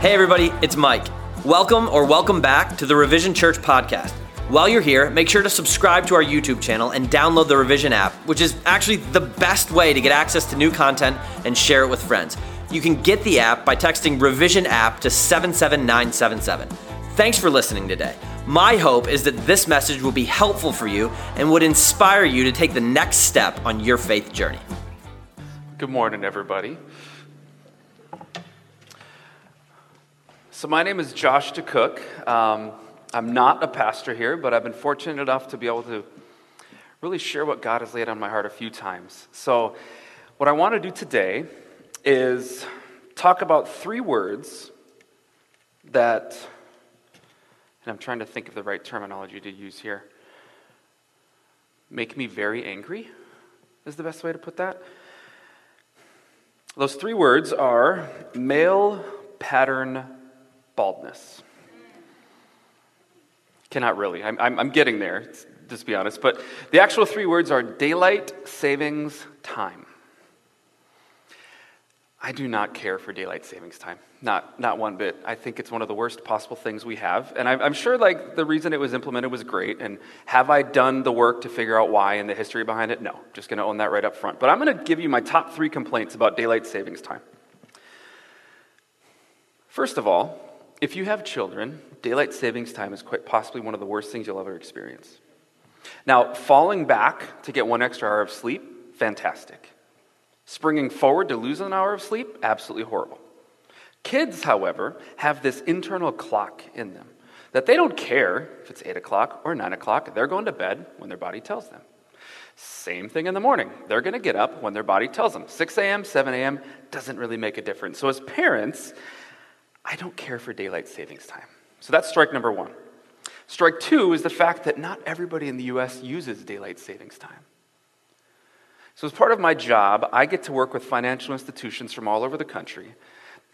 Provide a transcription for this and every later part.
Hey, everybody, it's Mike. Welcome or welcome back to the Revision Church podcast. While you're here, make sure to subscribe to our YouTube channel and download the Revision app, which is actually the best way to get access to new content and share it with friends. You can get the app by texting Revision app to 77977. Thanks for listening today. My hope is that this message will be helpful for you and would inspire you to take the next step on your faith journey. Good morning, everybody. So, my name is Josh DeKok. Um, I'm not a pastor here, but I've been fortunate enough to be able to really share what God has laid on my heart a few times. So, what I want to do today is talk about three words that, and I'm trying to think of the right terminology to use here, make me very angry, is the best way to put that. Those three words are male pattern baldness. Cannot really. I'm, I'm, I'm getting there, just to be honest. But the actual three words are daylight savings time. I do not care for daylight savings time. Not, not one bit. I think it's one of the worst possible things we have. And I'm, I'm sure like the reason it was implemented was great. And have I done the work to figure out why and the history behind it? No. Just going to own that right up front. But I'm going to give you my top three complaints about daylight savings time. First of all, if you have children, daylight savings time is quite possibly one of the worst things you'll ever experience. Now, falling back to get one extra hour of sleep, fantastic. Springing forward to lose an hour of sleep, absolutely horrible. Kids, however, have this internal clock in them that they don't care if it's 8 o'clock or 9 o'clock. They're going to bed when their body tells them. Same thing in the morning. They're going to get up when their body tells them. 6 a.m., 7 a.m. doesn't really make a difference. So, as parents, I don't care for daylight savings time. So, that's strike number one. Strike two is the fact that not everybody in the U.S. uses daylight savings time. So, as part of my job, I get to work with financial institutions from all over the country.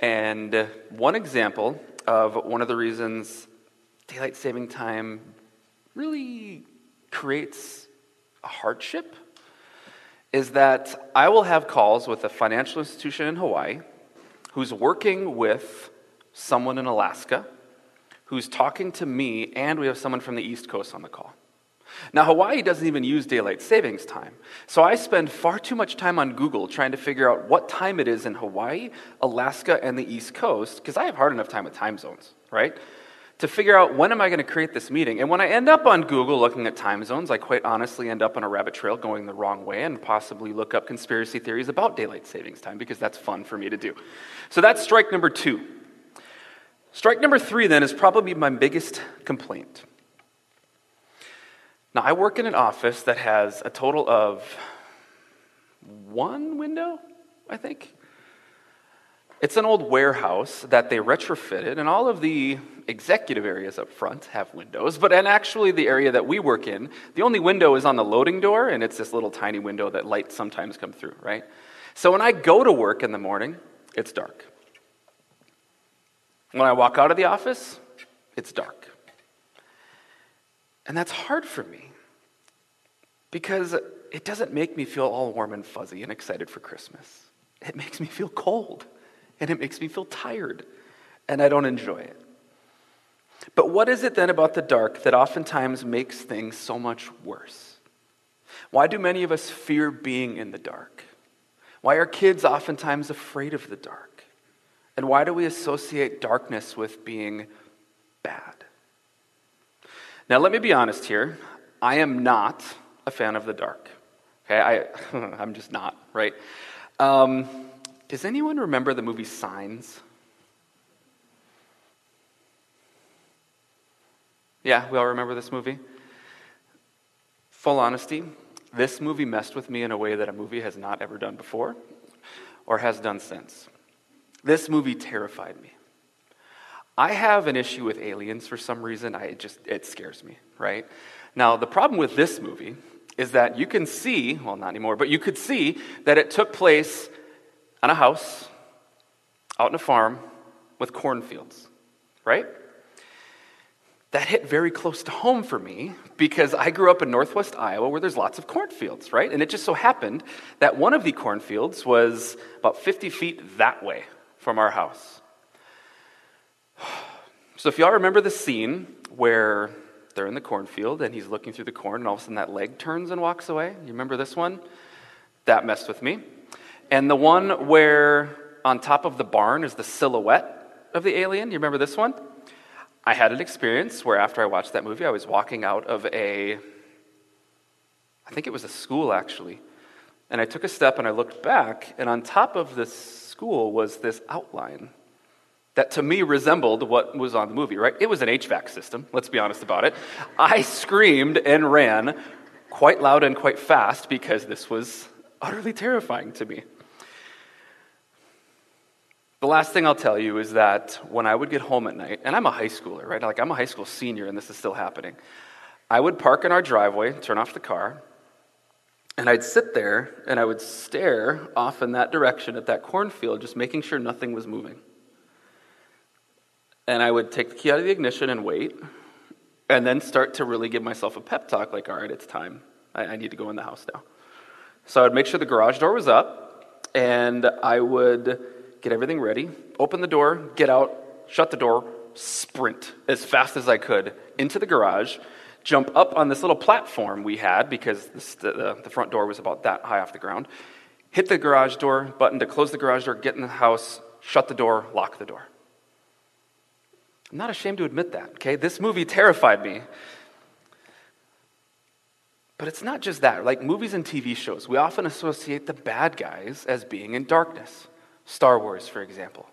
And uh, one example of one of the reasons daylight saving time really creates a hardship is that I will have calls with a financial institution in Hawaii who's working with someone in Alaska who's talking to me, and we have someone from the East Coast on the call. Now, Hawaii doesn't even use daylight savings time. So I spend far too much time on Google trying to figure out what time it is in Hawaii, Alaska, and the East Coast, because I have hard enough time with time zones, right? To figure out when am I going to create this meeting. And when I end up on Google looking at time zones, I quite honestly end up on a rabbit trail going the wrong way and possibly look up conspiracy theories about daylight savings time because that's fun for me to do. So that's strike number two. Strike number three, then, is probably my biggest complaint. Now, I work in an office that has a total of one window, I think. It's an old warehouse that they retrofitted, and all of the executive areas up front have windows. But and actually, the area that we work in, the only window is on the loading door, and it's this little tiny window that lights sometimes come through, right? So when I go to work in the morning, it's dark. When I walk out of the office, it's dark. And that's hard for me because it doesn't make me feel all warm and fuzzy and excited for Christmas. It makes me feel cold and it makes me feel tired and I don't enjoy it. But what is it then about the dark that oftentimes makes things so much worse? Why do many of us fear being in the dark? Why are kids oftentimes afraid of the dark? And why do we associate darkness with being bad? Now, let me be honest here. I am not a fan of the dark. Okay, I, I'm just not, right? Um, does anyone remember the movie Signs? Yeah, we all remember this movie? Full honesty, this movie messed with me in a way that a movie has not ever done before or has done since. This movie terrified me. I have an issue with aliens for some reason. I just it scares me, right? Now, the problem with this movie is that you can see, well, not anymore, but you could see that it took place on a house out in a farm with cornfields, right? That hit very close to home for me because I grew up in northwest Iowa where there's lots of cornfields, right? And it just so happened that one of the cornfields was about 50 feet that way from our house. So, if y'all remember the scene where they're in the cornfield and he's looking through the corn, and all of a sudden that leg turns and walks away. You remember this one? That messed with me. And the one where on top of the barn is the silhouette of the alien. You remember this one? I had an experience where after I watched that movie, I was walking out of a, I think it was a school actually. And I took a step and I looked back, and on top of this school was this outline that to me resembled what was on the movie, right? It was an HVAC system, let's be honest about it. I screamed and ran quite loud and quite fast because this was utterly terrifying to me. The last thing I'll tell you is that when I would get home at night, and I'm a high schooler, right? Like I'm a high school senior and this is still happening. I would park in our driveway, turn off the car, and I'd sit there and I would stare off in that direction at that cornfield, just making sure nothing was moving. And I would take the key out of the ignition and wait, and then start to really give myself a pep talk like, all right, it's time. I, I need to go in the house now. So I would make sure the garage door was up, and I would get everything ready, open the door, get out, shut the door, sprint as fast as I could into the garage, jump up on this little platform we had because the front door was about that high off the ground, hit the garage door button to close the garage door, get in the house, shut the door, lock the door. I'm not ashamed to admit that, okay? This movie terrified me. But it's not just that. Like movies and TV shows, we often associate the bad guys as being in darkness. Star Wars, for example.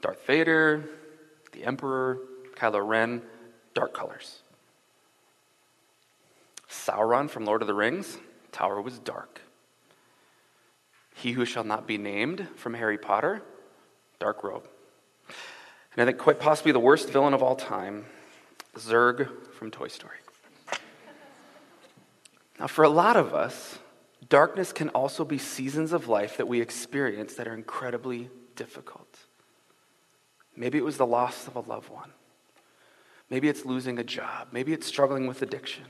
Darth Vader, the Emperor, Kylo Ren, dark colors. Sauron from Lord of the Rings, tower was dark. He who shall not be named from Harry Potter, dark robe. And I think quite possibly the worst villain of all time, Zurg from Toy Story. Now, for a lot of us, darkness can also be seasons of life that we experience that are incredibly difficult. Maybe it was the loss of a loved one. Maybe it's losing a job. Maybe it's struggling with addiction.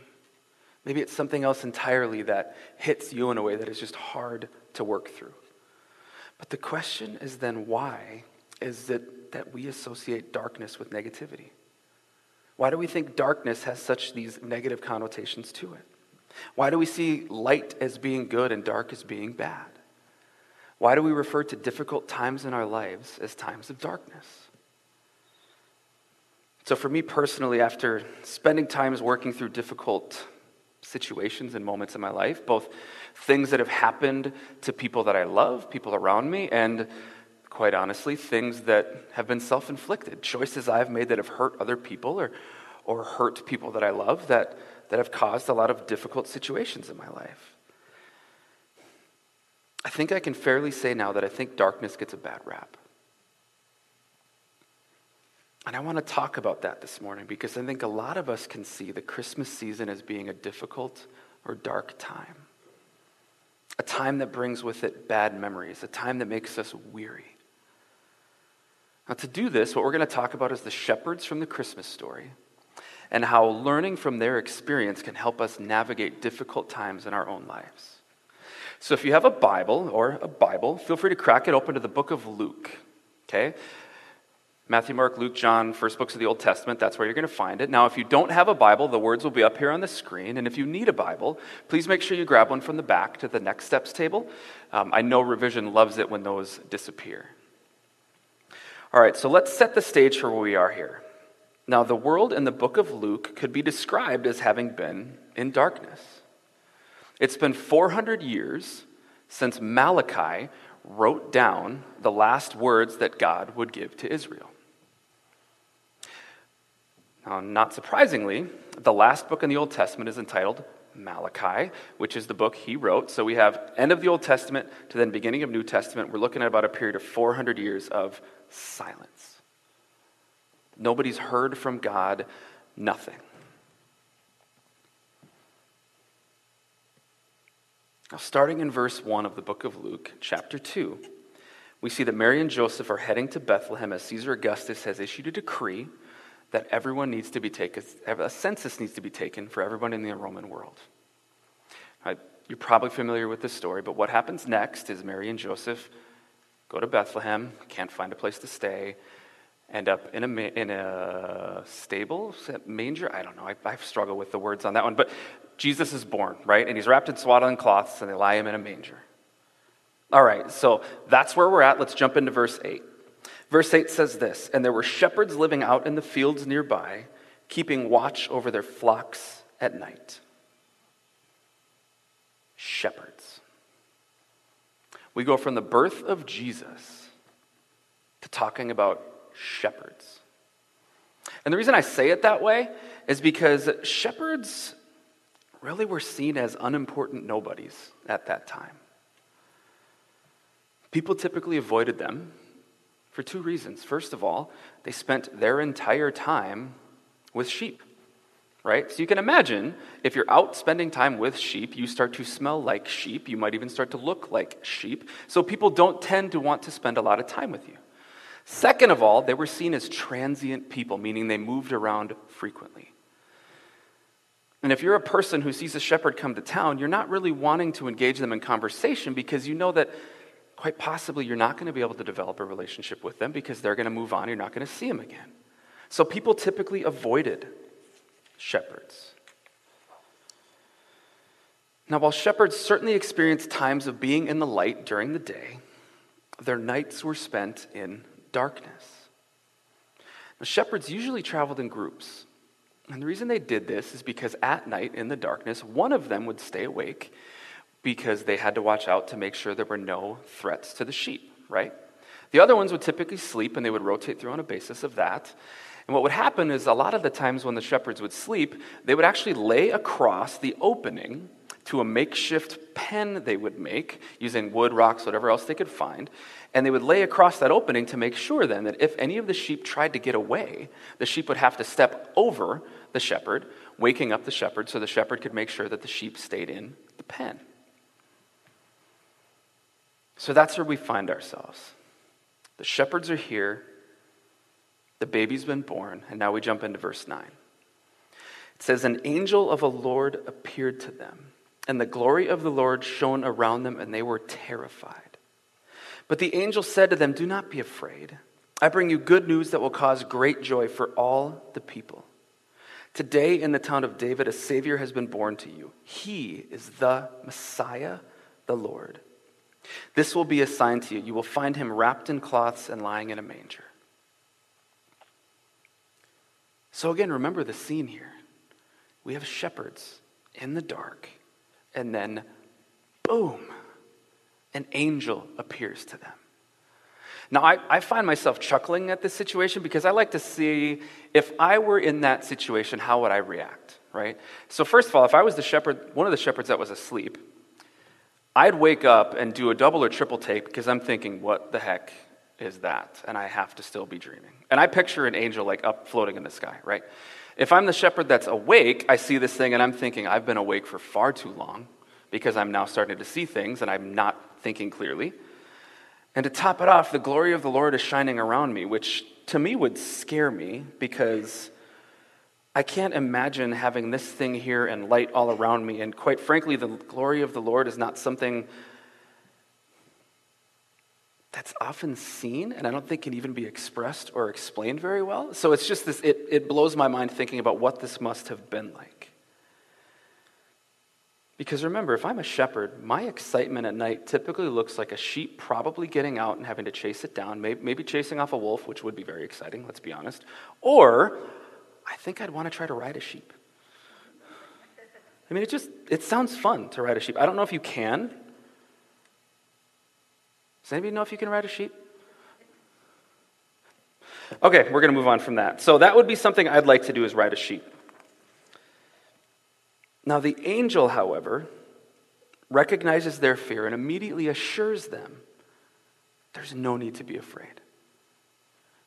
Maybe it's something else entirely that hits you in a way that is just hard to work through. But the question is then why is it that we associate darkness with negativity? Why do we think darkness has such these negative connotations to it? Why do we see light as being good and dark as being bad? Why do we refer to difficult times in our lives as times of darkness? So, for me personally, after spending times working through difficult situations and moments in my life, both things that have happened to people that I love, people around me, and quite honestly, things that have been self inflicted, choices I've made that have hurt other people or, or hurt people that I love that that have caused a lot of difficult situations in my life. I think I can fairly say now that I think darkness gets a bad rap. And I want to talk about that this morning because I think a lot of us can see the Christmas season as being a difficult or dark time. A time that brings with it bad memories, a time that makes us weary. Now, to do this, what we're going to talk about is the shepherds from the Christmas story and how learning from their experience can help us navigate difficult times in our own lives. So, if you have a Bible or a Bible, feel free to crack it open to the book of Luke. Okay? Matthew, Mark, Luke, John, first books of the Old Testament, that's where you're going to find it. Now, if you don't have a Bible, the words will be up here on the screen. And if you need a Bible, please make sure you grab one from the back to the next steps table. Um, I know Revision loves it when those disappear. All right, so let's set the stage for where we are here. Now, the world in the book of Luke could be described as having been in darkness. It's been 400 years since Malachi wrote down the last words that God would give to Israel. Now, not surprisingly, the last book in the Old Testament is entitled Malachi, which is the book he wrote. So we have end of the Old Testament to then beginning of New Testament. We're looking at about a period of 400 years of silence. Nobody's heard from God, nothing. Now, starting in verse 1 of the book of Luke, chapter 2, we see that Mary and Joseph are heading to Bethlehem as Caesar Augustus has issued a decree that everyone needs to be taken, a census needs to be taken for everyone in the Roman world. You're probably familiar with this story, but what happens next is Mary and Joseph go to Bethlehem, can't find a place to stay, end up in a, in a stable, manger. I don't know. I, I struggle with the words on that one. But Jesus is born, right? And he's wrapped in swaddling cloths, and they lie him in a manger. All right, so that's where we're at. Let's jump into verse 8. Verse 8 says this And there were shepherds living out in the fields nearby, keeping watch over their flocks at night. Shepherds. We go from the birth of Jesus to talking about shepherds. And the reason I say it that way is because shepherds really were seen as unimportant nobodies at that time. People typically avoided them for two reasons. First of all, they spent their entire time with sheep, right? So you can imagine if you're out spending time with sheep, you start to smell like sheep. You might even start to look like sheep. So people don't tend to want to spend a lot of time with you. Second of all, they were seen as transient people, meaning they moved around frequently. And if you're a person who sees a shepherd come to town, you're not really wanting to engage them in conversation because you know that quite possibly you're not going to be able to develop a relationship with them because they're going to move on. You're not going to see them again. So people typically avoided shepherds. Now, while shepherds certainly experienced times of being in the light during the day, their nights were spent in darkness. Now, shepherds usually traveled in groups. And the reason they did this is because at night in the darkness, one of them would stay awake because they had to watch out to make sure there were no threats to the sheep, right? The other ones would typically sleep and they would rotate through on a basis of that. And what would happen is a lot of the times when the shepherds would sleep, they would actually lay across the opening to a makeshift pen they would make using wood, rocks, whatever else they could find. And they would lay across that opening to make sure then that if any of the sheep tried to get away, the sheep would have to step over the shepherd, waking up the shepherd so the shepherd could make sure that the sheep stayed in the pen. So that's where we find ourselves. The shepherds are here, the baby's been born, and now we jump into verse 9. It says, An angel of the Lord appeared to them, and the glory of the Lord shone around them, and they were terrified. But the angel said to them, Do not be afraid. I bring you good news that will cause great joy for all the people. Today, in the town of David, a Savior has been born to you. He is the Messiah, the Lord. This will be a sign to you. You will find him wrapped in cloths and lying in a manger. So, again, remember the scene here. We have shepherds in the dark, and then, boom, an angel appears to them. Now, I, I, find myself chuckling at this situation because I like to see if I were in that situation, how would I react, right? So, first of all, if I was the shepherd, one of the shepherds that was asleep, I'd wake up and do a double or triple take because I'm thinking, what the heck is that? And I have to still be dreaming. And I picture an angel like up floating in the sky, right? If I'm the shepherd that's awake, I see this thing and I'm thinking, I've been awake for far too long because I'm now starting to see things and I'm not thinking clearly. And to top it off, the glory of the Lord is shining around me, which to me would scare me because I can't imagine having this thing here and light all around me. And quite frankly, the glory of the Lord is not something that's often seen and I don't think can even be expressed or explained very well. So it's just this, it, it blows my mind thinking about what this must have been like. Because remember, if I'm a shepherd, my excitement at night typically looks like a sheep probably getting out and having to chase it down, maybe, maybe chasing off a wolf, which would be very exciting, let's be honest, or I think I'd want to try to ride a sheep. I mean, it just, it sounds fun to ride a sheep. I don't know if you can. Does anybody know if you can ride a sheep? Okay, we're going to move on from that. So that would be something I'd like to do is ride a sheep. Now, the angel, however, recognizes their fear and immediately assures them there's no need to be afraid.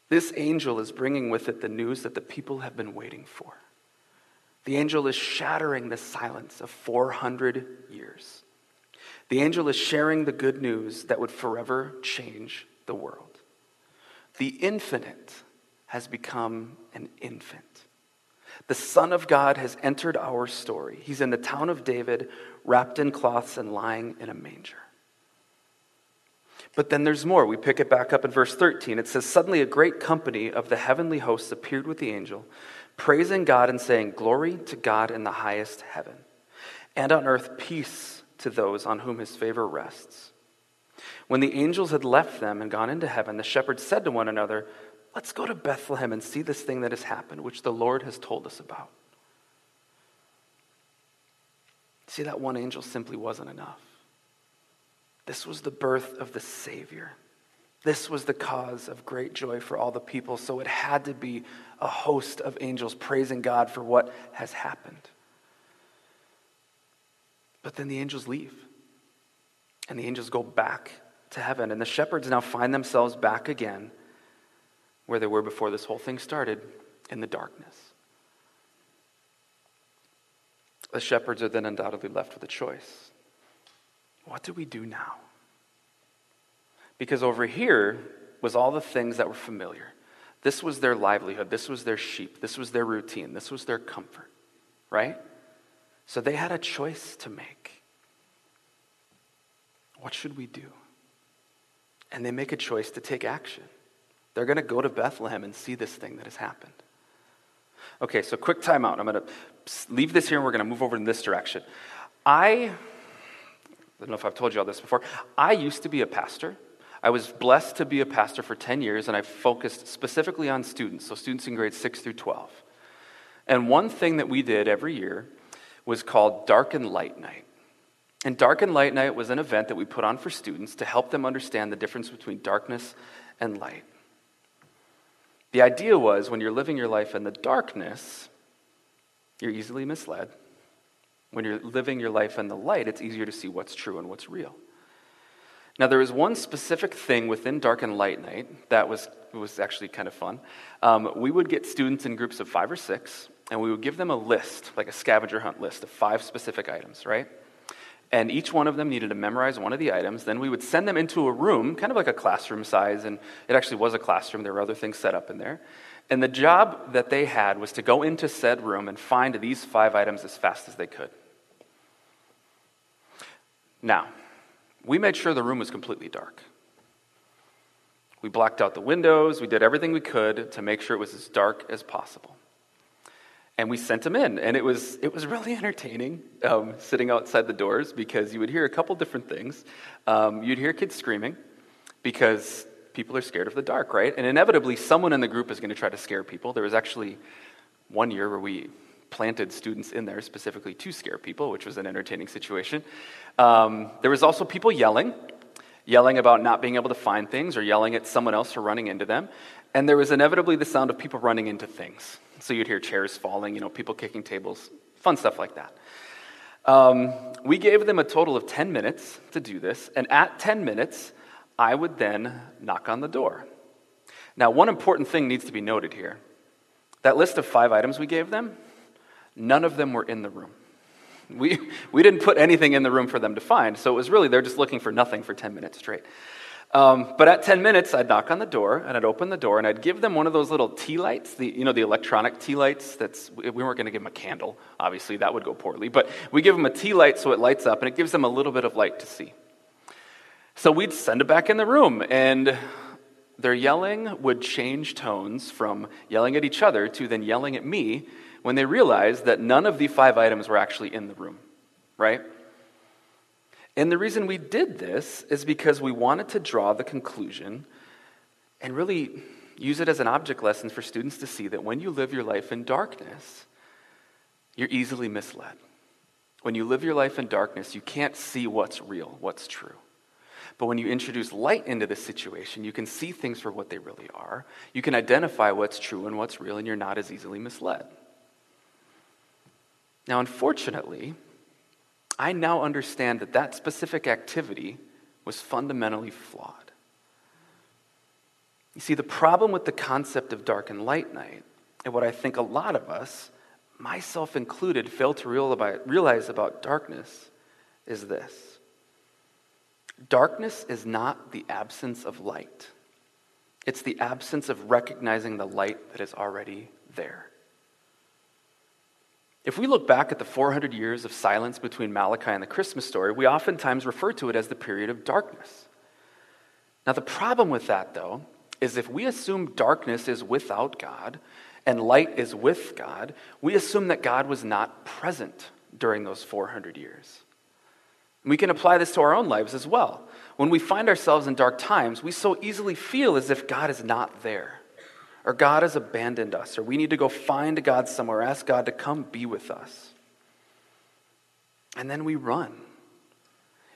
This angel is bringing with it the news that the people have been waiting for. The angel is shattering the silence of 400 years. The angel is sharing the good news that would forever change the world. The infinite has become an infant. The Son of God has entered our story. He's in the town of David, wrapped in cloths and lying in a manger. But then there's more. We pick it back up in verse 13. It says, Suddenly a great company of the heavenly hosts appeared with the angel, praising God and saying, Glory to God in the highest heaven, and on earth peace to those on whom his favor rests. When the angels had left them and gone into heaven, the shepherds said to one another, Let's go to Bethlehem and see this thing that has happened, which the Lord has told us about. See, that one angel simply wasn't enough. This was the birth of the Savior. This was the cause of great joy for all the people, so it had to be a host of angels praising God for what has happened. But then the angels leave, and the angels go back to heaven, and the shepherds now find themselves back again where they were before this whole thing started in the darkness. The shepherds are then undoubtedly left with a choice. What do we do now? Because over here was all the things that were familiar. This was their livelihood. This was their sheep. This was their routine. This was their comfort, right? So they had a choice to make. What should we do? And they make a choice to take action. They're going to go to Bethlehem and see this thing that has happened. Okay, so quick timeout. I'm going to leave this here and we're going to move over in this direction. I I don't know if I've told you all this before. I used to be a pastor. I was blessed to be a pastor for 10 years, and I focused specifically on students, so students in grades 6 through 12. And one thing that we did every year was called Dark and Light Night. And Dark and Light Night was an event that we put on for students to help them understand the difference between darkness and light. The idea was when you're living your life in the darkness, you're easily misled. When you're living your life in the light, it's easier to see what's true and what's real. Now, there was one specific thing within Dark and Light Night that was, was actually kind of fun. Um, we would get students in groups of five or six, and we would give them a list, like a scavenger hunt list of five specific items, right? And each one of them needed to memorize one of the items. Then we would send them into a room, kind of like a classroom size, and it actually was a classroom. There were other things set up in there. And the job that they had was to go into said room and find these five items as fast as they could. Now, we made sure the room was completely dark. We blacked out the windows, we did everything we could to make sure it was as dark as possible. And we sent them in, and it was, it was really entertaining um, sitting outside the doors because you would hear a couple different things. Um, you'd hear kids screaming because people are scared of the dark, right? And inevitably, someone in the group is going to try to scare people. There was actually one year where we planted students in there specifically to scare people, which was an entertaining situation. Um, there was also people yelling, yelling about not being able to find things or yelling at someone else for running into them. And there was inevitably the sound of people running into things. So you'd hear chairs falling, you know, people kicking tables, fun stuff like that. Um, we gave them a total of 10 minutes to do this, and at 10 minutes, I would then knock on the door. Now, one important thing needs to be noted here. That list of five items we gave them, None of them were in the room. We, we didn't put anything in the room for them to find, so it was really they're just looking for nothing for 10 minutes straight. Um, but at 10 minutes, I'd knock on the door and I'd open the door and I'd give them one of those little tea lights, the, you know, the electronic tea lights. That's, we weren't going to give them a candle, obviously, that would go poorly. But we give them a tea light so it lights up and it gives them a little bit of light to see. So we'd send it back in the room and their yelling would change tones from yelling at each other to then yelling at me when they realized that none of the five items were actually in the room, right? And the reason we did this is because we wanted to draw the conclusion and really use it as an object lesson for students to see that when you live your life in darkness, you're easily misled. When you live your life in darkness, you can't see what's real, what's true. But when you introduce light into the situation, you can see things for what they really are. You can identify what's true and what's real, and you're not as easily misled. Now, unfortunately, I now understand that that specific activity was fundamentally flawed. You see, the problem with the concept of dark and light night, and what I think a lot of us, myself included, fail to realize about darkness, is this darkness is not the absence of light, it's the absence of recognizing the light that is already there. If we look back at the 400 years of silence between Malachi and the Christmas story, we oftentimes refer to it as the period of darkness. Now, the problem with that, though, is if we assume darkness is without God and light is with God, we assume that God was not present during those 400 years. We can apply this to our own lives as well. When we find ourselves in dark times, we so easily feel as if God is not there, or God has abandoned us, or we need to go find God somewhere, ask God to come be with us. And then we run.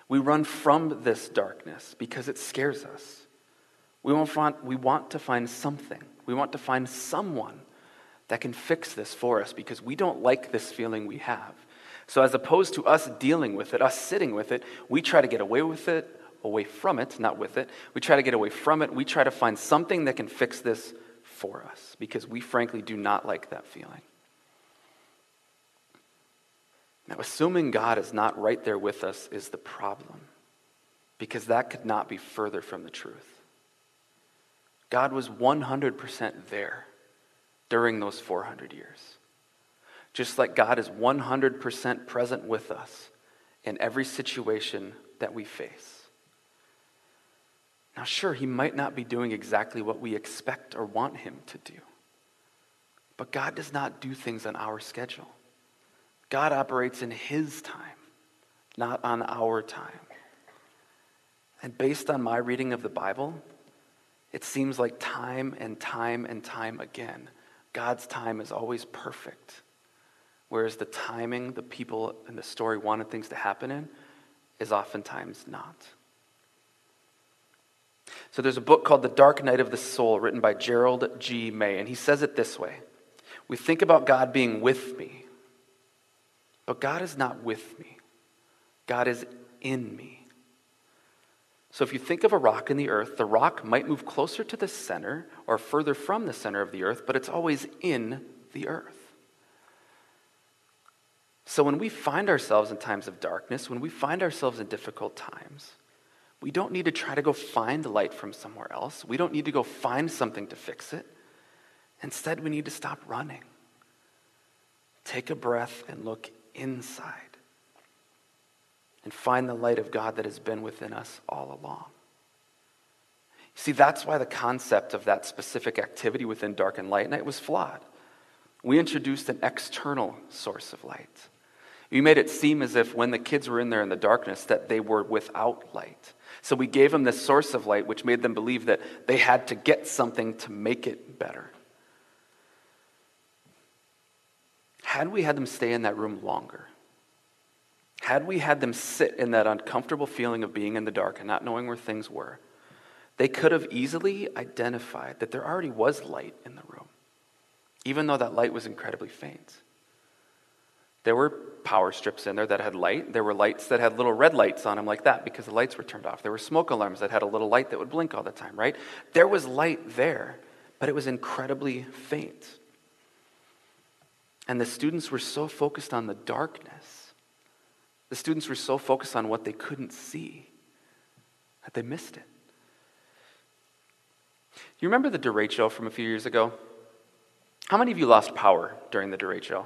We run from this darkness because it scares us. We want, we want to find something. We want to find someone that can fix this for us because we don't like this feeling we have. So, as opposed to us dealing with it, us sitting with it, we try to get away with it, away from it, not with it. We try to get away from it. We try to find something that can fix this for us because we frankly do not like that feeling. Now, assuming God is not right there with us is the problem because that could not be further from the truth. God was 100% there during those 400 years. Just like God is 100% present with us in every situation that we face. Now, sure, He might not be doing exactly what we expect or want Him to do, but God does not do things on our schedule. God operates in His time, not on our time. And based on my reading of the Bible, it seems like time and time and time again, God's time is always perfect. Whereas the timing the people in the story wanted things to happen in is oftentimes not. So there's a book called The Dark Night of the Soul written by Gerald G. May, and he says it this way We think about God being with me, but God is not with me, God is in me. So if you think of a rock in the earth, the rock might move closer to the center or further from the center of the earth, but it's always in the earth. So when we find ourselves in times of darkness, when we find ourselves in difficult times, we don't need to try to go find the light from somewhere else. We don't need to go find something to fix it. Instead, we need to stop running. Take a breath and look inside and find the light of God that has been within us all along. See, that's why the concept of that specific activity within dark and light night was flawed. We introduced an external source of light. We made it seem as if when the kids were in there in the darkness that they were without light. So we gave them this source of light which made them believe that they had to get something to make it better. Had we had them stay in that room longer, had we had them sit in that uncomfortable feeling of being in the dark and not knowing where things were, they could have easily identified that there already was light in the room, even though that light was incredibly faint. There were power strips in there that had light. There were lights that had little red lights on them, like that, because the lights were turned off. There were smoke alarms that had a little light that would blink all the time, right? There was light there, but it was incredibly faint. And the students were so focused on the darkness the students were so focused on what they couldn't see that they missed it. You remember the derecho from a few years ago? How many of you lost power during the derecho?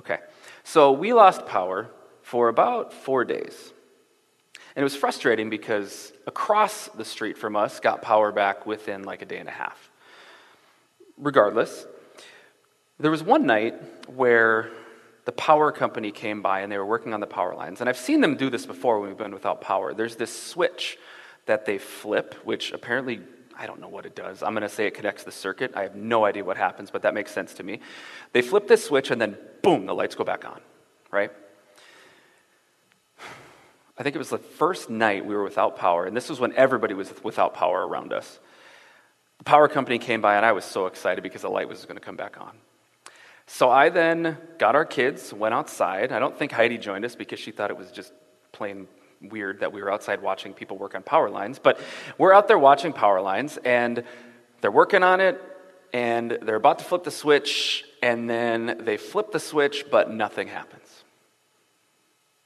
Okay, so we lost power for about four days. And it was frustrating because across the street from us got power back within like a day and a half. Regardless, there was one night where the power company came by and they were working on the power lines. And I've seen them do this before when we've been without power. There's this switch that they flip, which apparently, I don't know what it does. I'm going to say it connects the circuit. I have no idea what happens, but that makes sense to me. They flip this switch and then boom, the lights go back on, right? I think it was the first night we were without power, and this was when everybody was without power around us. The power company came by, and I was so excited because the light was going to come back on. So I then got our kids, went outside. I don't think Heidi joined us because she thought it was just plain weird that we were outside watching people work on power lines. But we're out there watching power lines, and they're working on it, and they're about to flip the switch, and then they flip the switch, but nothing happens.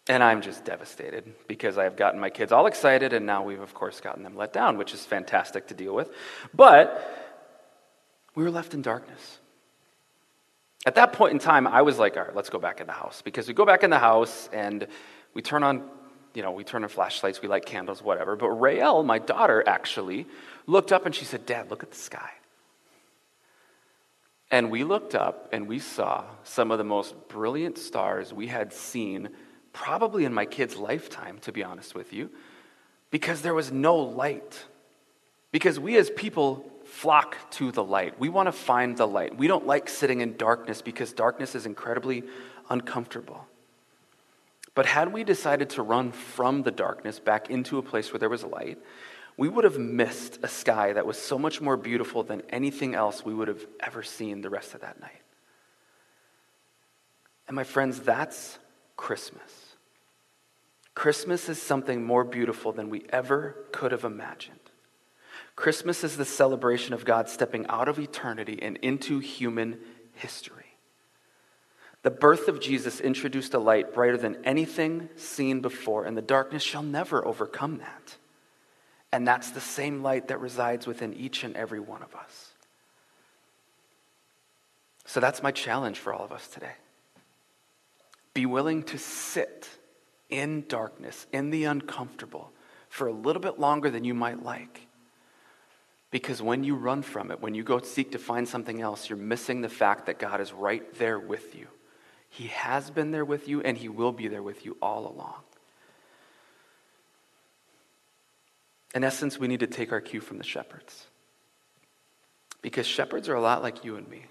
And I'm just devastated because I've gotten my kids all excited, and now we've, of course, gotten them let down, which is fantastic to deal with. But we were left in darkness. At that point in time, I was like, all right, let's go back in the house. Because we go back in the house and we turn on you know, we turn on flashlights, we light candles, whatever. But Rael, my daughter, actually looked up and she said, Dad, look at the sky. And we looked up and we saw some of the most brilliant stars we had seen, probably in my kid's lifetime, to be honest with you, because there was no light. Because we as people flock to the light. We want to find the light. We don't like sitting in darkness because darkness is incredibly uncomfortable. But had we decided to run from the darkness back into a place where there was light, we would have missed a sky that was so much more beautiful than anything else we would have ever seen the rest of that night. And my friends, that's Christmas. Christmas is something more beautiful than we ever could have imagined. Christmas is the celebration of God stepping out of eternity and into human history. The birth of Jesus introduced a light brighter than anything seen before, and the darkness shall never overcome that. And that's the same light that resides within each and every one of us. So that's my challenge for all of us today. Be willing to sit in darkness, in the uncomfortable, for a little bit longer than you might like. Because when you run from it, when you go seek to find something else, you're missing the fact that God is right there with you. He has been there with you, and He will be there with you all along. In essence, we need to take our cue from the shepherds. Because shepherds are a lot like you and me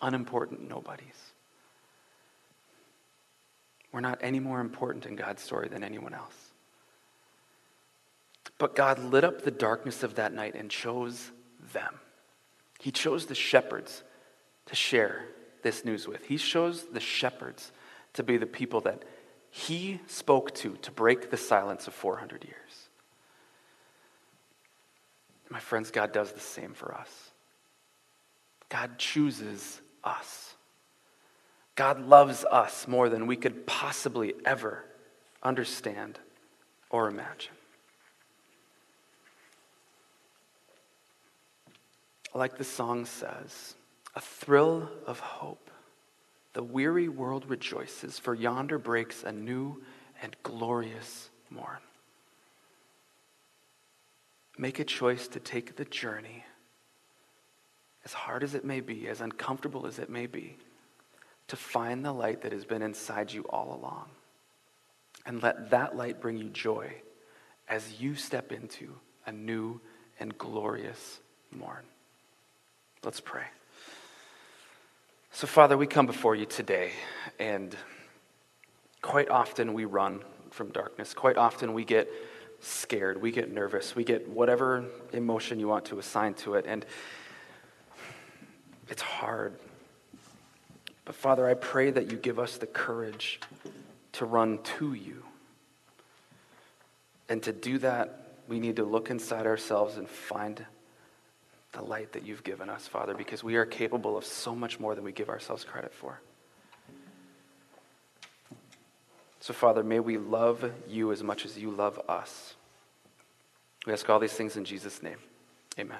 unimportant nobodies. We're not any more important in God's story than anyone else. But God lit up the darkness of that night and chose them. He chose the shepherds to share this news with. He chose the shepherds to be the people that he spoke to to break the silence of 400 years. My friends, God does the same for us. God chooses us. God loves us more than we could possibly ever understand or imagine. Like the song says, a thrill of hope. The weary world rejoices, for yonder breaks a new and glorious morn. Make a choice to take the journey, as hard as it may be, as uncomfortable as it may be, to find the light that has been inside you all along. And let that light bring you joy as you step into a new and glorious morn. Let's pray. So, Father, we come before you today, and quite often we run from darkness. Quite often we get scared, we get nervous, we get whatever emotion you want to assign to it, and it's hard. But Father, I pray that you give us the courage to run to you. And to do that, we need to look inside ourselves and find the light that you've given us, Father, because we are capable of so much more than we give ourselves credit for. So, Father, may we love you as much as you love us. We ask all these things in Jesus' name. Amen.